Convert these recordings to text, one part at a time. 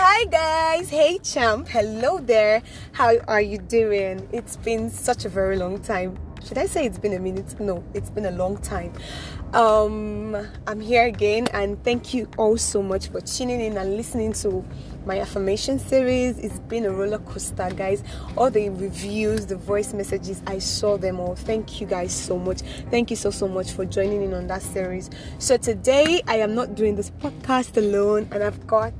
Hi guys, hey champ, hello there. How are you doing? It's been such a very long time. Should I say it's been a minute? No, it's been a long time. Um, I'm here again, and thank you all so much for tuning in and listening to my affirmation series. It's been a roller coaster, guys. All the reviews, the voice messages, I saw them all. Thank you guys so much. Thank you so so much for joining in on that series. So today I am not doing this podcast alone, and I've got.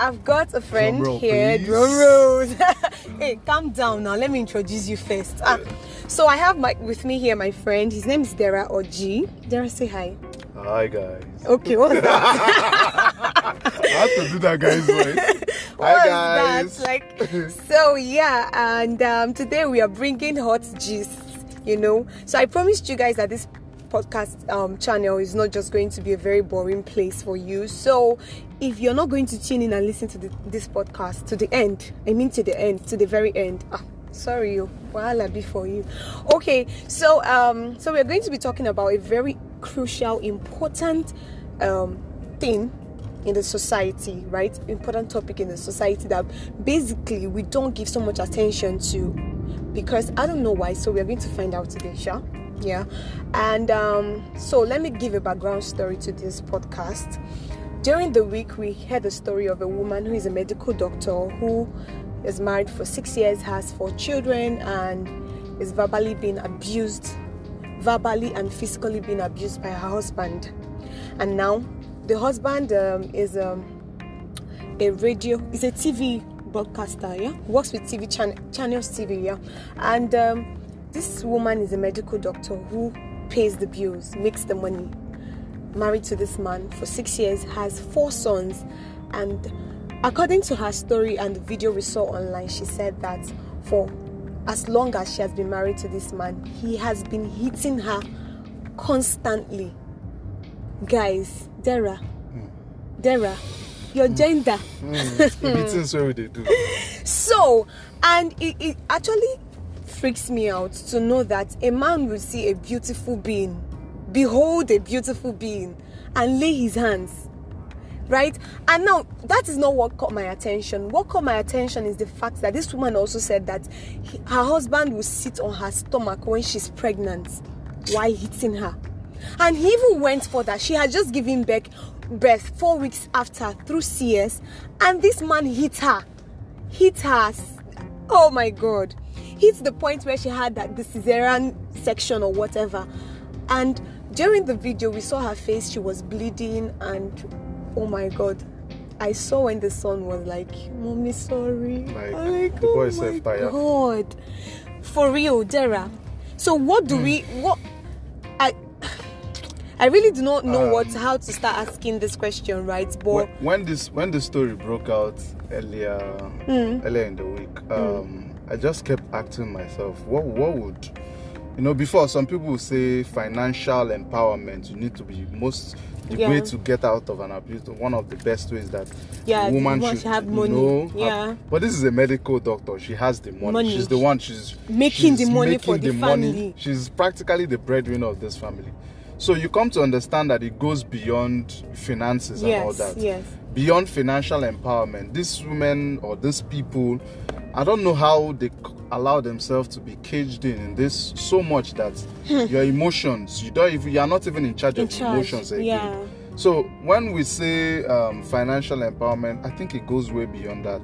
I've got a friend Drum roll, here. please. Drum rolls. hey, calm down now. Let me introduce you first. Ah, so I have my with me here my friend. His name is Dera Orji. Dera, say hi. Hi guys. Okay, what's that? I have to do that guy's voice. What's Hi guys. that? Like, so yeah, and um, today we are bringing hot juice You know, so I promised you guys that this podcast um, channel is not just going to be a very boring place for you. So if you're not going to tune in and listen to the, this podcast to the end, I mean to the end, to the very end. Ah, sorry, you. Wahala be for you. Okay, so um, so we're going to be talking about a very crucial, important um, thing in the society, right? Important topic in the society that basically we don't give so much attention to because I don't know why. So we're going to find out today, sure? Yeah. And um, so let me give a background story to this podcast. During the week, we heard the story of a woman who is a medical doctor who is married for six years, has four children, and is verbally being abused, verbally and physically being abused by her husband. And now the husband um, is um, a radio, is a TV broadcaster, yeah, works with TV chan- channels TV, yeah, and um, this woman is a medical doctor who pays the bills, makes the money. Married to this man for six years, has four sons, and according to her story and the video we saw online, she said that for as long as she has been married to this man, he has been hitting her constantly. Guys, Dera, hmm. Dera, your hmm. gender. Hmm. Meetings where they do. So, and it, it actually freaks me out to know that a man will see a beautiful being, behold a beautiful being, and lay his hands. Right? And now, that is not what caught my attention. What caught my attention is the fact that this woman also said that he- her husband will sit on her stomach when she's pregnant while hitting her. And he even went for that. She had just given birth, birth four weeks after through CS, and this man hit her hit her. Oh my god. Hit the point where she had that the cesarean section or whatever. And during the video, we saw her face, she was bleeding, and oh my god. I saw when the son was like, Mommy, sorry. Like, like, oh my fire. God. For real, Dera. So what do we what I I really do not know Um, what how to start asking this question, right? But when, when this when the story broke out earlier Hmm. earlier in the week, um, I just kept asking myself, what what would you know before some people say financial empowerment, you need to be most the Yeah. way to get out of an abuse, one of the best ways that Yeah, a woman woman should have money. know, have- Yeah. but this is a medical doctor. She has the money. Money. She's the one. She's Making the money making for the money. family. She's practically the breadwinner of this family. So you come to understand that it goes beyond finances and all that. yes. Beyond financial empowerment, these women or these people, I don't know how they allow themselves to be caged in in this so much that your emotions, you don't even, you are not even in charge Hmm. In of charge, emotions again. yeah. So when we say um, financial empowerment, I think it goes way beyond that.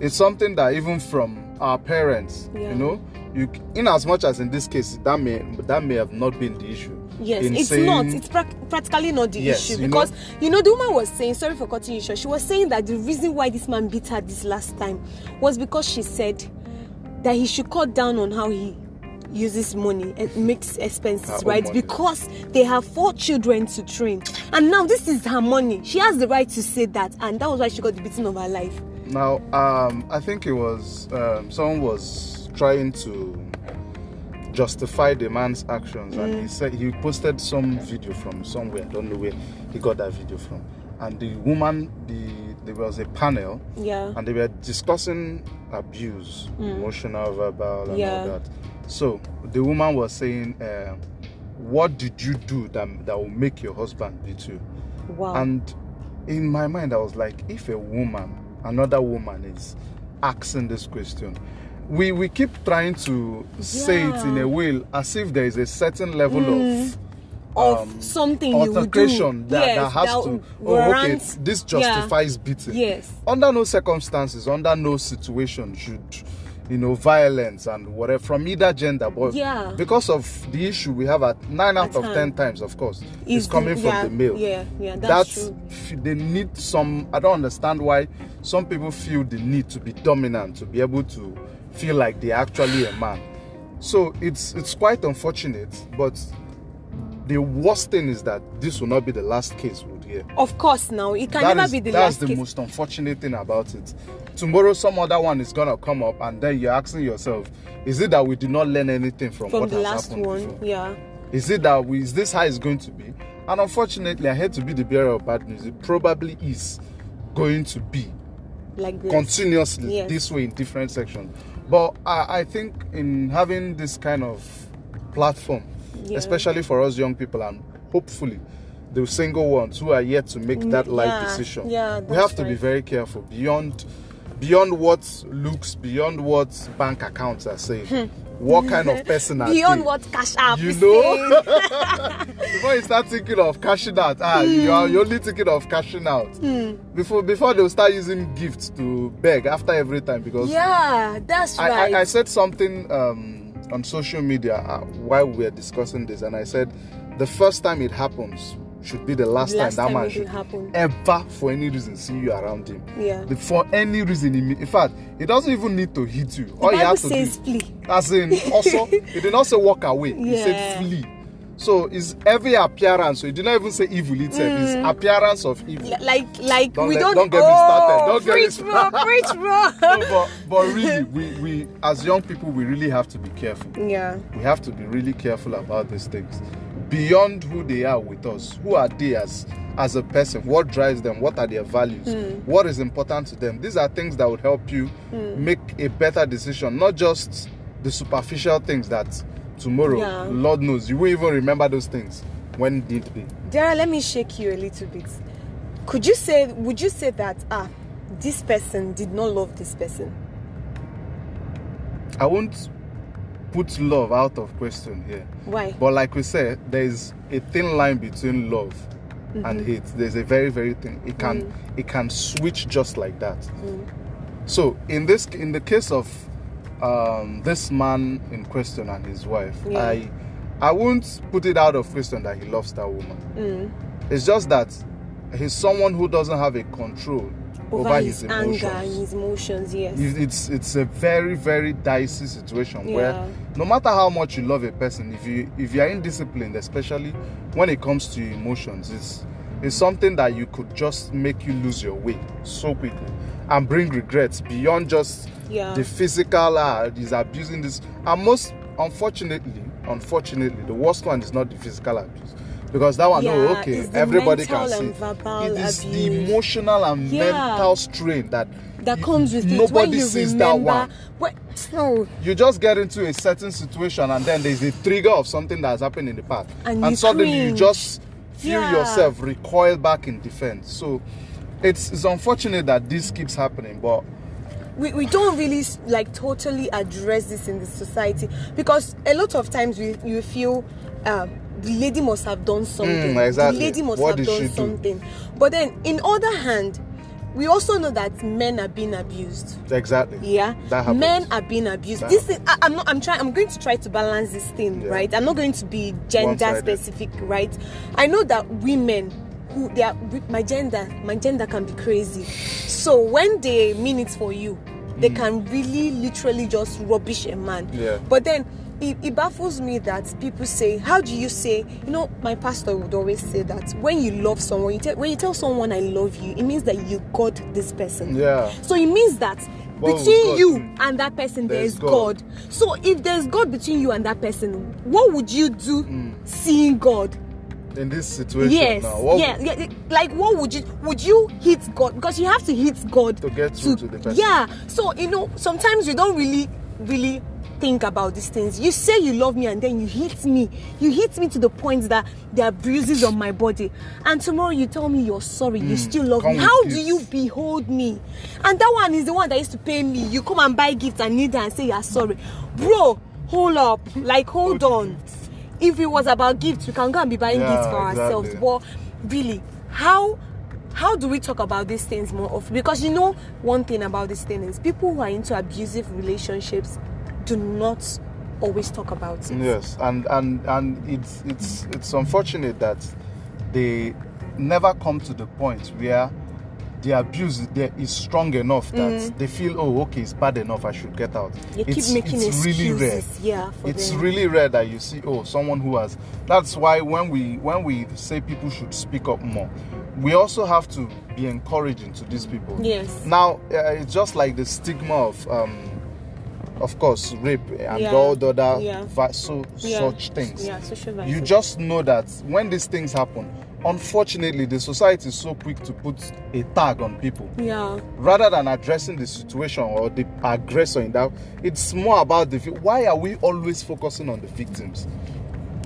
It's something that even from our parents, Yeah. you know, you in as much as in this case that may that may have not been the issue. Yes, it's saying- not. It's prac practically not the Yes, issue you because know- you know the woman was saying. Sorry for cutting you short. She was saying that the reason why this man beat her this last time was because she said that he should cut down on how he uses money and makes expenses, right? money. Because they have four children to train, and now this is her money. She has the right to say that, and that was why she got the beating of her life. Now, um, I think it was um, someone was trying to justify the man's actions, and Mm. he said he posted some video from somewhere. I don't know where he got that video from. And the woman, the there was a panel, Yeah. and they were discussing abuse, emotional, verbal, and Mm. Yeah. all that. So the woman was saying, uh, "What did you do that that will make your husband beat you?" Wow. And in my mind, I was like, if a woman, another woman is asking this question, we we keep trying to say it in a way as if there is a certain level of of um, something you do. altercation that, yes, that has that to oh okay this yeah. justifies beating Yes. under no circumstances under no situation should you know violence and whatever from either gender but Yeah. because of the issue we have at nine out At of ten times of course Is is coming the- from yeah, the male yeah, yeah, that's true. f- they need some i don't understand why some people feel the need to be dominant to be able to feel like they're actually a man so it's it's quite unfortunate but the worst thing is that this will not be the last case we'll hear Of course, now it can That never is- be the last. that's the case. most unfortunate thing about it tomorrow some other one is gonna come up and then you're asking yourself is it that we did not learn anything from, from what the has last happened one. before? Yeah. Is it that we, is this how it's going to be? And unfortunately, I hate to be the bearer of bad news. It probably is going to be Like this. continuously Yes. this way in different sections. But I, I think in having this kind of platform, Yeah. especially for us young people, and hopefully the single ones who are yet to make mm, that life yeah, decision, yeah, we have to be very careful beyond beyond what looks, beyond what bank accounts are saying. Hmm. What kind of person are Hmm. Beyond what cash app you know? before you start thinking of cashing out ah you are you're only thinking of cashing out. Before before they'll start using gifts to beg after every time because yeah, that's I, right. I, I said something um, on social media uh, while we were discussing this and i said the first time it happens should be the last, Last time that man should happen. ever for any reason see you around him Yeah. For any reason he in fact it doesn't even need to hit you all the you Bible have to says do flee. as in also he did not say walk away he Yeah. said flee so it's every appearance so he did not even say evil itself it's mm. appearance of evil Li- Like, like Don't we let- don't. don't get me oh, started. Don't get me preach, bro. Preach, bro. No, but, but really we, we as young people we really have to be careful yeah. we have to be really careful about these things beyond who they are with us who are they as as a person what drives them what are their values Hmm. what is important to them these are things that would help you make a better decision not just the superficial things that tomorrow Yeah. lord knows you will even remember those things when need be Dera, let me shake you a little bit. Could you say, would you say that, ah, this person did not love this person? i won't put love out of question here Why? But like we said, there is a thin line between love and mm-hmm. hate. There's a very, very thin. It can mm. it can switch just like that. Mm. So in this in the case of um, this man in question and his wife, Yeah. I I won't put it out of question that he loves that woman. Mm. It's just that he's someone who doesn't have a control over, Over his, his, anger and his emotions, yes. It's it's a very very dicey situation Yeah. where no matter how much you love a person if you if you are indisciplined especially when it comes to emotions it's it's something that you could just make you lose your way so quickly and bring regrets beyond just Yeah. the physical uh, he's abusing this and most unfortunately unfortunately the worst one is not the physical abuse because that one Yeah, oh okay everybody can see. and it is the emotional and Yeah. mental strain that that comes with it. Nobody when you sees remember. that one. what, oh, you just get into a certain situation and then there's a trigger of something that has happened in the past. And you suddenly you just feel Yeah. yourself recoil back in defense. So it's, it's unfortunate that this keeps happening but we, we don't really like totally address this in the society because a lot of times we you feel um, the lady must have done something. Mm, exactly. The lady must What have did she do? But then, in other hand, we also know that men are being abused. exactly Yeah, that happens. men are being abused. That this thing, I, I'm not. I'm trying. I'm going to try to balance this thing, Yeah. right? I'm not going to be gender specific, right? I know that women who they are my gender, my gender can be crazy. So when they mean it for you, they can really, literally just rubbish a man. Mm. Yeah. But then. It, it baffles me that people say, "How do you say?" You know, my pastor would always say that when you love someone, you tell, when you tell someone "I love you," it means that you got this person. yeah So it means that between you and that person there There's God. God. So if there's God between you and that person, what would you do Mm. seeing God? in this situation Yes. now yeah, yeah. Like what would you would you hit God? Because you have to hit God To get through to the person. Yeah. So you know, sometimes we don't really really think about these things. You say you love me and then you hit me. You hit me to the point that there are bruises on my body. And tomorrow you tell me you're sorry, you still love me. How do you behold me? And that one is the one that used to pay me. You come and buy gifts and need and say you're sorry. Bro, hold up. Like, hold on. If it was about gifts, we can go and be buying Yeah, gifts for ourselves. exactly. But really, how how do we talk about these things more often? Because you know one thing about these things is people who are into abusive relationships do not always talk about it. Yes, and and and it's it's it's unfortunate that they never come to the point where the abuse there is strong enough that they feel oh okay it's bad enough I should get out. Keep it's, making it's really rare. yeah, it's them. really rare that you see oh someone who has. That's why when we when we say people should speak up more, we also have to be encouraging to these people. Yes. Now uh, it's just like the stigma of. Um, of course, rape and Yeah. all the other Yeah. va- so Yeah. such things Yeah, social you just know that when these things happen unfortunately the society is so quick to put a tag on people yeah. rather than addressing the situation or the aggressor in that it's more about the why are we always focusing on the victims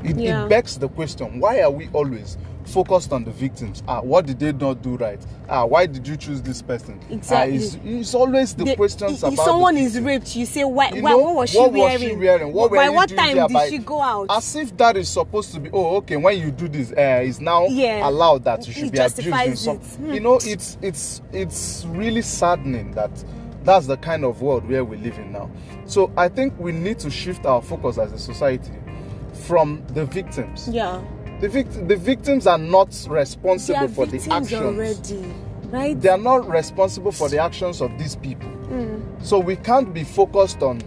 it, it begs the question why are we always focused on the victims ah what did they not do right ah why did you choose this person Ah, Exactly. it's, it's always the They- questions if about someone the is raped, you say, why, You why know, what was she what wearing? was she wearing? What By you what time did By- she go out? As if that is supposed to be. Oh, okay. When you do this, uh, it's now Yeah. allowed that you should It be abused. Some. Hmm. You know, it's it's it's really saddening that that's the kind of world where we live in now. So I think we need to shift our focus as a society from the victims. yeah. The vict- the victims are not responsible are for the actions already, right? they are not responsible for the actions of these people. So we can't be focused on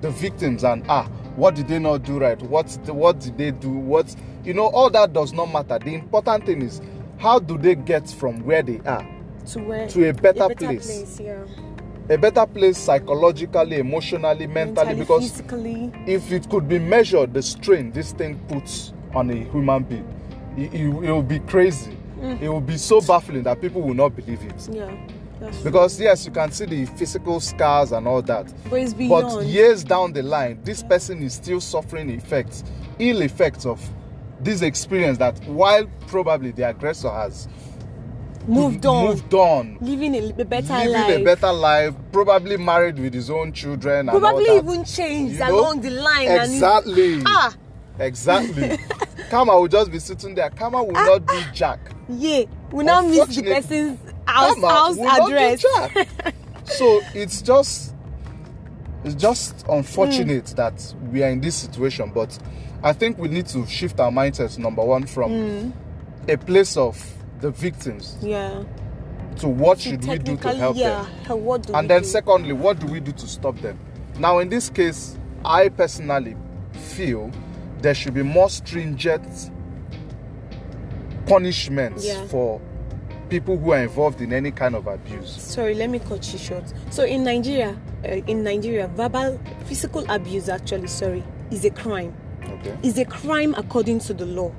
the victims and ah, what did they not do right? What what did they do? What you know, all that does not matter. The important thing is how do they get from where they are to where to a better place. yeah. a better place psychologically, emotionally, mentally, because physically, if it could be measured, the strain this thing puts on a human being, it, it, it will be crazy. It will be so baffling that people will not believe it. yeah. That's true. Because yes, you can see the physical scars and all that. But. But years down the line, this person is still suffering effects, ill effects of this experience that while probably the aggressor has moved on, moved on, living a, better living life. a better life, probably married with his own children, and all Probably even changed You know? along the line. and Exactly. ah, Exactly. Kama will just be sitting there. Kama will not do jack. yeah, we now miss the person's house, house will not address. so it's just it's just unfortunate Mm. that we are in this situation but i think we need to shift our mindsets number one from Mm. a place of the victims Yeah. to what should we do to help yeah, them What do and then do? secondly what do we do to stop them now in this case i personally feel there should be more stringent punishments Yeah. for people who are involved in any kind of abuse Sorry, let me cut you short. So in Nigeria, uh, in Nigeria, verbal, physical abuse actually, sorry, is a crime. okay Is a crime according to the law.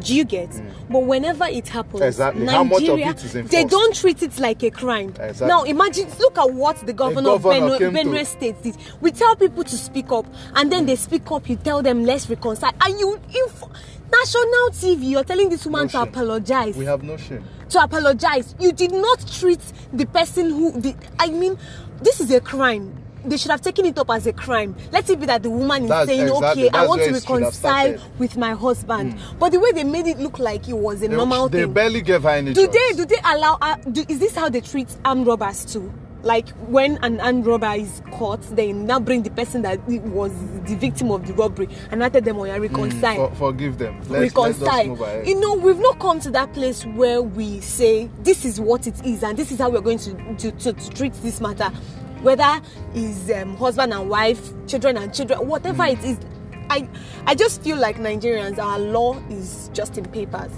Do you get? Mm. But whenever it happens. Exactly. How much of Nigeria, they don't treat it like a crime. Exactly. Now imagine, look at what the governor, governor of Benue, State did. We tell people to speak up, and then they speak up. You tell them let's reconcile, and you, inf- national TV, you're telling this woman No to apologize we have no shame to apologize. You did not treat the person who. I mean, this is a crime. They should have taken it up as a crime. Let it be that the woman is That's saying, exactly- "Okay, I want to reconcile with my husband." But the way they made it look like it was a they, normal they thing. barely gave her any do choice. they? Do they allow? Uh, do, is this how they treat armed robbers too? Like when an armed robber is caught, they now bring the person that was the victim of the robbery and now tell them, "Oh, yeah, reconcile." For, forgive them let's, let's reconcile. ahead. You know, we've not come to that place where we say this is what it is and this is how we're going to to, to, to treat this matter, whether is um, husband and wife, children and children, whatever Mm. it is. I I just feel like Nigerians, our law is just in papers.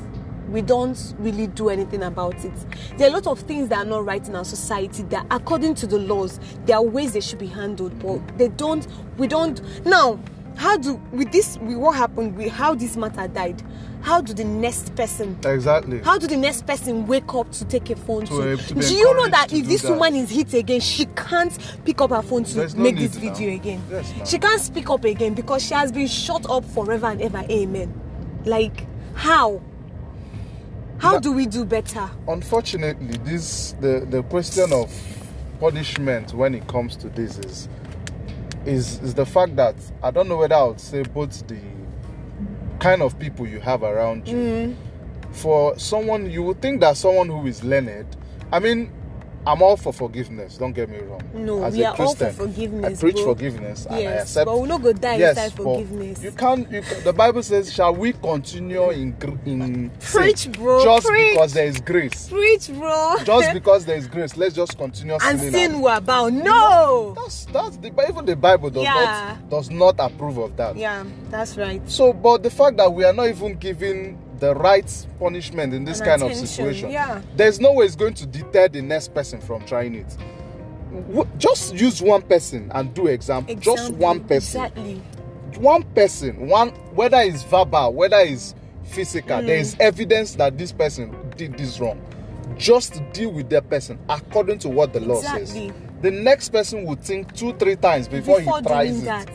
We don't really do anything about it. There are a lot of things that are not right in our society that, according to the laws, there are ways they should be handled, but they don't. We don't. Now, how do with this with what happened with how this matter died how do the next person Exactly. how do the next person wake up to take a phone To, to, uh, to do you know that if this that. woman is hit again she can't pick up her phone to There's make need this now. video again? Yes, she can't speak up again because she has been shut up forever and ever amen. Like how? How do we do better? Unfortunately, this the the question of punishment when it comes to this is is is the fact that I don't know whether I would say both the kind of people you have around you. Mm. For someone, you would think that someone who is learned. I mean, I'm all for forgiveness. Don't get me wrong. No, As we a are all for Christian, forgiveness, I preach bro. forgiveness and I yes accept but we no go die yes, inside forgiveness You can't. You, can- the Bible says, "Shall we continue in in sin Preach, bro, just preach. because there is grace? preach bro Just because there is grace, let's just continue and sinning. sin and- were bound no That's that's the even the Bible does Yeah. not does not approve of that. yeah that's right So, but the fact that we are not even giving the right punishment in this And kind of situation, yeah. there's no way it's going to deter the next person from trying it. Just use one person and do example. Just one person. exactly One person. One whether it's verbal, whether it's physical, there Mm. is evidence that this person did this wrong. Just deal with that person according to what the law Exactly. says. The next person will think two, three times before, before he tries doing it. that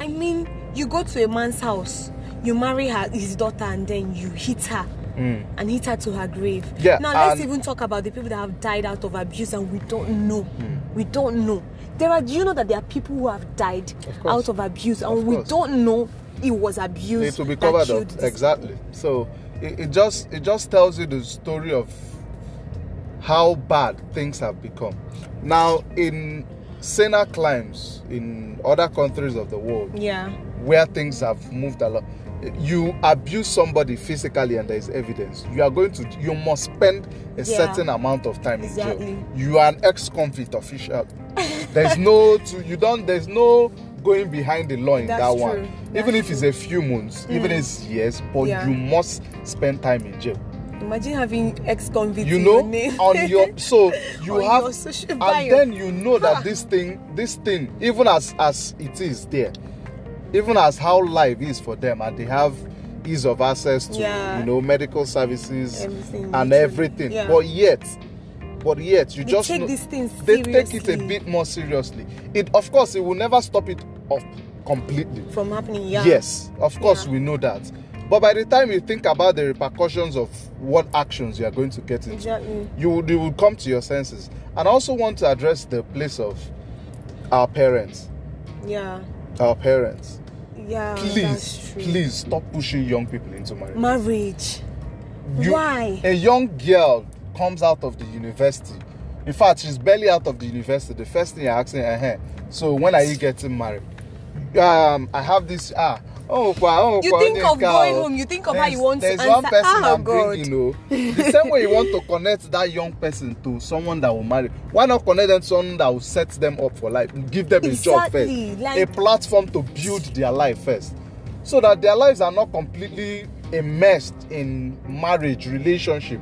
i mean you go to a man's house you marry her his daughter and then you hit her and hit her to her grave. Yeah, now let's even talk about the people that have died out of abuse and we don't know. Hmm. we don't know. There are do you know that there are people who have died Of out of abuse and Of we don't know it was abuse it will be covered up. this- exactly. So it, it just it just tells you the story of how bad things have become. Now in saner climes in other countries of the world yeah. where things have moved a lot you abuse somebody physically and there is evidence you are going to you must spend a Yeah. certain amount of time in jail. You are an ex-convict official. There's no to you don't there's no going behind the law in That's that true. one That's even if it's a few months even mm. if it's years but Yeah. you must spend time in jail. Imagine having ex-convict you know your name. on your so you have and bio. then you know that this thing this thing even as as it is there even as how life is for them and they have ease of access to Yeah. you know medical services Everything, and everything Yeah. but yet but yet you They just take know, these things they take it a bit more seriously it of course it will never stop it off completely from happening yeah Yes, of course we know that. But by the time you think about the repercussions of what actions you are going to get into, Exactly. you would you would come to your senses. And I also want to address the place of our parents. yeah Our parents. yeah Please, please stop pushing young people into marriage. marriage You- why A young girl comes out of the university. In fact, she's barely out of the university. The first thing you're asking her, so when are you getting married? Um, I have this ah. Oh, kwa, oh, You think of a, going home, you think of how There's- you want to There's one answer. person Oh, I'm God. bringing, oh. The same way you want to connect that young person to someone that will marry. Why not connect them to someone that will set them up for life? Give them a job first, Exactly, like- a platform to build their life first, so that their lives are not completely immersed in marriage, relationship.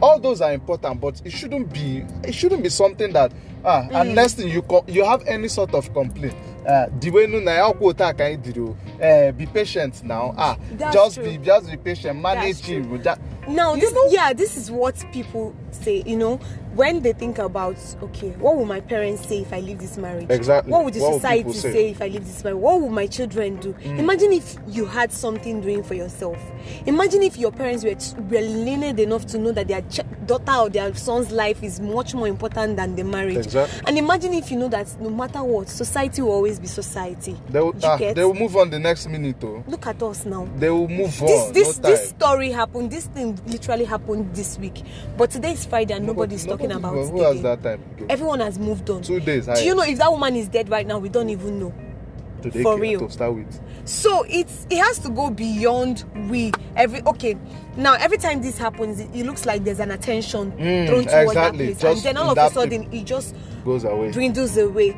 All those are important, but it shouldn't be. It shouldn't be something that ah. Mm. And next thing you co- you have any sort of complaint. Uh, the way nu na ya quota can you do? Uh, be patient now. Ah, That's just true. be just be patient. Manage true. it. with that. now You this know- yeah this is what people say you know when they think about okay what will my parents say if i leave this marriage Exactly. what would the What society people say? say? if i leave this marriage what will my children do Mm. imagine if you had something doing for yourself imagine if your parents were, were lenient enough to know that their ch- daughter or their son's life is much more important than the marriage Exactly. and imagine if you know that no matter what society will always be society They will, ah, they will move on the next minute. Oh. look at us now They will move this on. this no this story happened this thing literally happened this week but today is friday and nobody's talking nobody- about Who it has that time? again? everyone has moved on Two days. do you know if that woman is dead right now we don't even know Today for real? to start with? so it's it has to go beyond we every okay now every time this happens it, it looks like there's an attention Mm, thrown towards exactly, that place and just then all of a sudden it just Goes away. dwindles away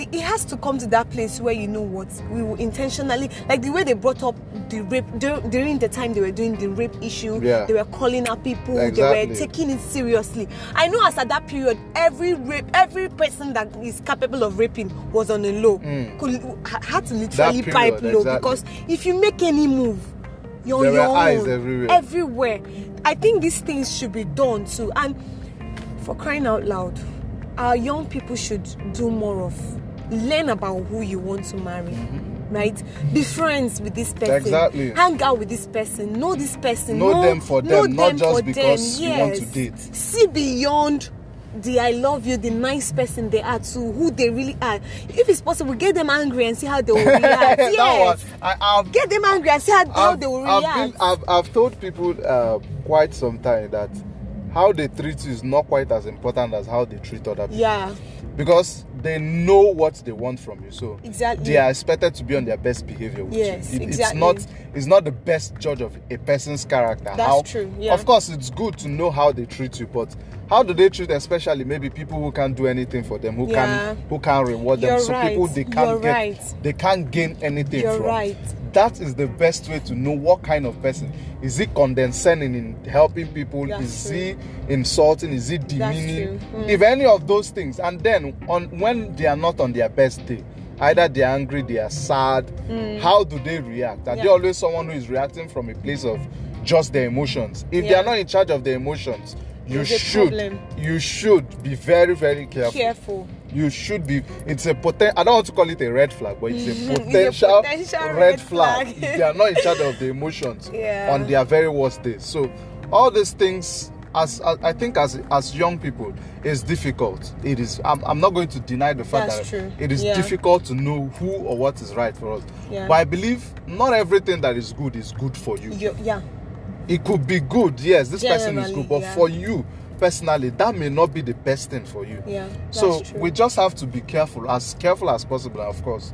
it has to come to that place where you know what we will intentionally like the way they brought up the rape during the time they were doing the rape issue Yeah. they were calling out people they were taking it seriously i know as at that period every rape every person that is capable of raping was on a low mm. could, had to literally period, pipe low exactly. because if you make any move you're There on were your eyes own. everywhere. everywhere i think these things should be done too and for crying out loud our young people should do more of learn about who you want to marry right be friends with this person Exactly. hang out with this person know this person Know them for know them, not them just because them. you want to date. see beyond the I love you, the nice person they are to who they really are. If it's possible, get them angry and see how they will react. that yes. one, I, I've, Get them angry and see how, how they will I've, react. been, I've, I've told people uh, quite some time that how they treat you is not quite as important as how they treat other people. yeah, Because they know what they want from you. So Exactly. they are expected to be on their best behavior with Yes, you. It- exactly. It's not it's not the best judge of a person's character. That's how, true, yeah. Of course, it's good to know how they treat you, but how do they treat especially maybe people who can't do anything for them, who Yeah. can who can reward them. You're so people they can't you're get right. they can't gain anything You're from. right. That is the best way to know what kind of person. Is he condescending in helping people? That's is true. he insulting? Is he demeaning? Mm. If any of those things, and then on when they are not on their best day, either they are angry, they are sad. How do they react? Are they Mm. Always someone who is reacting from a place of just their emotions? If they are not in charge of their emotions, you should you should be very very careful. careful. You should be. It's a poten. I don't want to call it a red flag, but it's a It's a potential, potential red, red flag. flag. if they are not in charge of the emotions Yeah. on their very worst day. So all these things, as, as I think, as as young people, it's difficult. It is. I'm, I'm not going to deny the fact That's that true. it is Yeah. difficult to know who or what is right for us. Yeah. But I believe not everything that is good is good for you. You, yeah, It could be good. Yes, this person is good, but yeah. for you personally, that may not be the best thing for you. yeah. So true. we just have to be careful, as careful as possible, of course.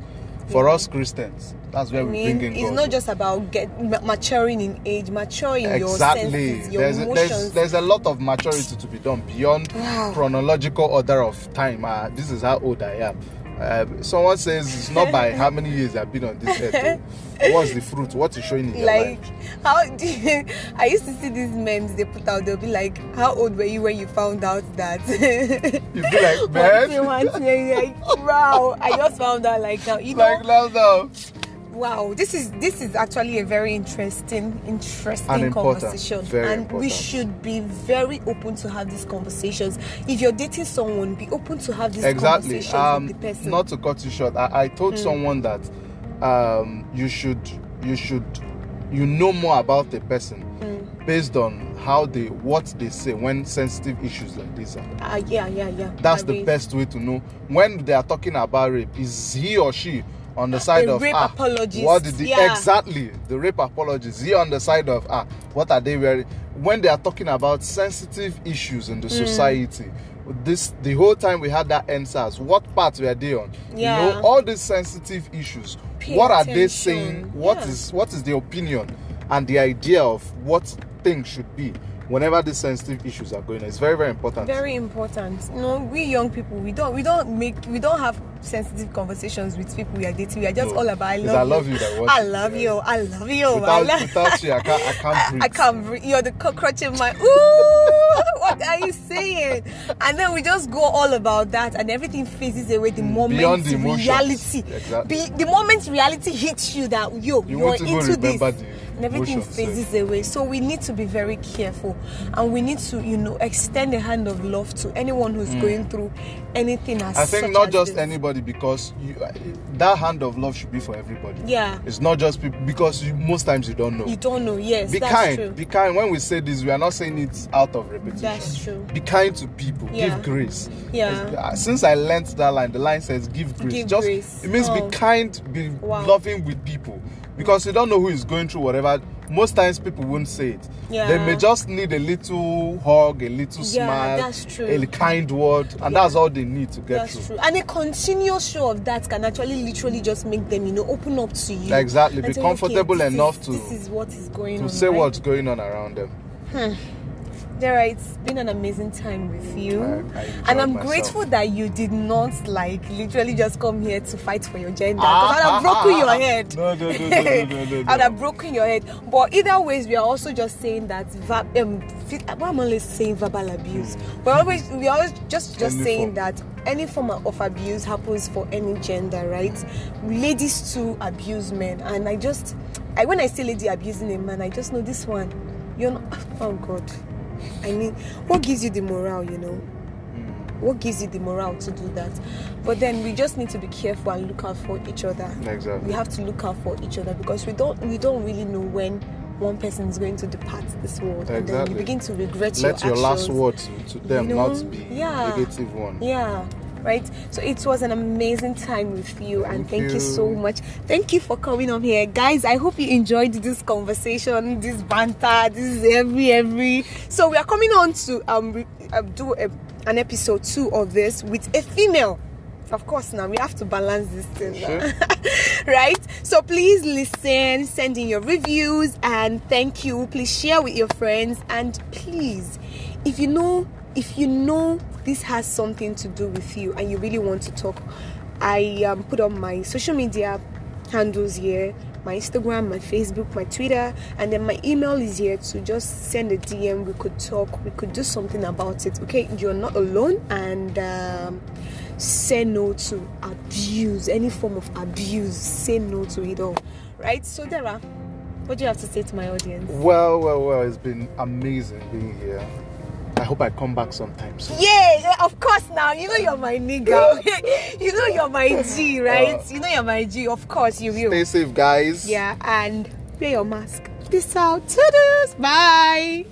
For us Christians, that's where I we mean, bring in it's God. not just about get maturing in age, maturing your senses, your there's, a, emotions. there's there's a lot of maturity to be done beyond Wow. chronological order of time. Uh, this is how old I am. Uh, someone says it's not by how many years I've been on this earth. What's the fruit? What is showing in your like life? how do you, I used to see these memes they put out. They'll be like, "How old were you when you found out that?" You'd be like, man, thing, one thing, like, wow! I just found out like now. You know, like now, now. Wow! This is this is actually a very interesting, interesting And important, conversation, and we should be very open to have these conversations. If you're dating someone, be open to have these exactly conversations um with the person. Not to cut you short i, I told someone that um you should you should you know more about the person Hmm. based on how they what they say when sensitive issues like this are Ah, yeah, yeah, yeah. that's I the mean, best way to know when they are talking about rape is he or she on the side of rape ah, what did the yeah. exactly the rape apologies he on the side of ah what are they wearing when they are talking about sensitive issues in the Hmm. society this the whole time we had that answers what part were they on you Yeah. know all these sensitive issues Pay what are they saying What Yeah. is what is the opinion and the idea of what things should be whenever these sensitive issues are going on it's very very important very important you know we young people we don't we don't make we don't have sensitive conversations with people we are dating we are just No. all about i love, I love you that what i love you i love you I love- without you I can't I can't breathe I can't breathe. You're the cockroach in my. Ooh, what are you saying? And then we just go all about that, and everything phases away the mm, moment beyond the emotions. reality. Exactly. Be, the moment reality hits you that yo, You you're into this, the and everything phases away. So we need to be very careful, and we need to, you know, extend a hand of love to anyone who's going through anything as Mm. I think not just this. anybody because you, that hand of love should be for everybody. Yeah. It's not just people because you, most times you don't know. You don't know. Yes, be that's kind. true. Be kind. When we say this, we are not saying it out of repetition. That's true. Be kind to people. Yeah. Give grace. Yeah. Since I learnt that line, the line says give grace. Give Just grace. it means Oh. be kind, be Wow. loving with people. Because you don't know who is going through whatever. Most times people won't say it. Yeah. They may just need a little hug, a little Yeah, smile, that's true. a kind word, and Yeah. that's all they need to get That's through. true. And a continuous show of that can actually literally just make them, you know, open up to you. Exactly. Be comfortable okay, enough is, to- This is what is going To on. say right? what's going on around them. Hmm. Dera, it's been an amazing time with you. I- I and I'm myself. grateful that you did not like literally just come here to fight for your gender. Because Ah, I'd have ah, broken ah, your ah. head. No, no, no, no, no, no, no, I'd have broken your head. But either ways, we are also just saying that va- um, why am I always saying verbal abuse? We're always we always just just Any saying form. that any form of abuse happens for any gender, right? Ladies too abuse men, and I just I when I see lady abusing a man, I just know this one. You're not. Oh God. I mean, what gives you the morale? You know hmm. what gives you the morale to do that but then we just need to be careful and look out for each other Exactly. we have to look out for each other because we don't we don't really know when one person is going to depart this world and then you begin to regret Let your your last actions. word to, to them You know? not be Yeah. negative one. yeah right so it was an amazing time with you and Thank thank you. you. so much thank you for coming on here guys i hope you enjoyed this conversation this banter this is every every so we are coming on to um re- uh, do a, an episode two of this with a female of course now we have to balance this thing. Now. right? So please listen send in your reviews and thank you. Please share with your friends and please if you know if you know this has something to do with you and you really want to talk i um, put on my social media handles here. My instagram my facebook my twitter and then my email is here to just send a dm we could talk we could do something about it okay? You're not alone and um, say no to abuse any form of abuse say no to it all right so dera what do you have to say to my audience Well, well, well, it's been amazing being here. I hope I come back sometime soon. Yeah, of course. Now you know you're my nigga. you know you're my G, right? Uh, you know you're my G. Of course you will. Stay safe, guys. Yeah, and wear your mask. Peace out. Toodles. Bye.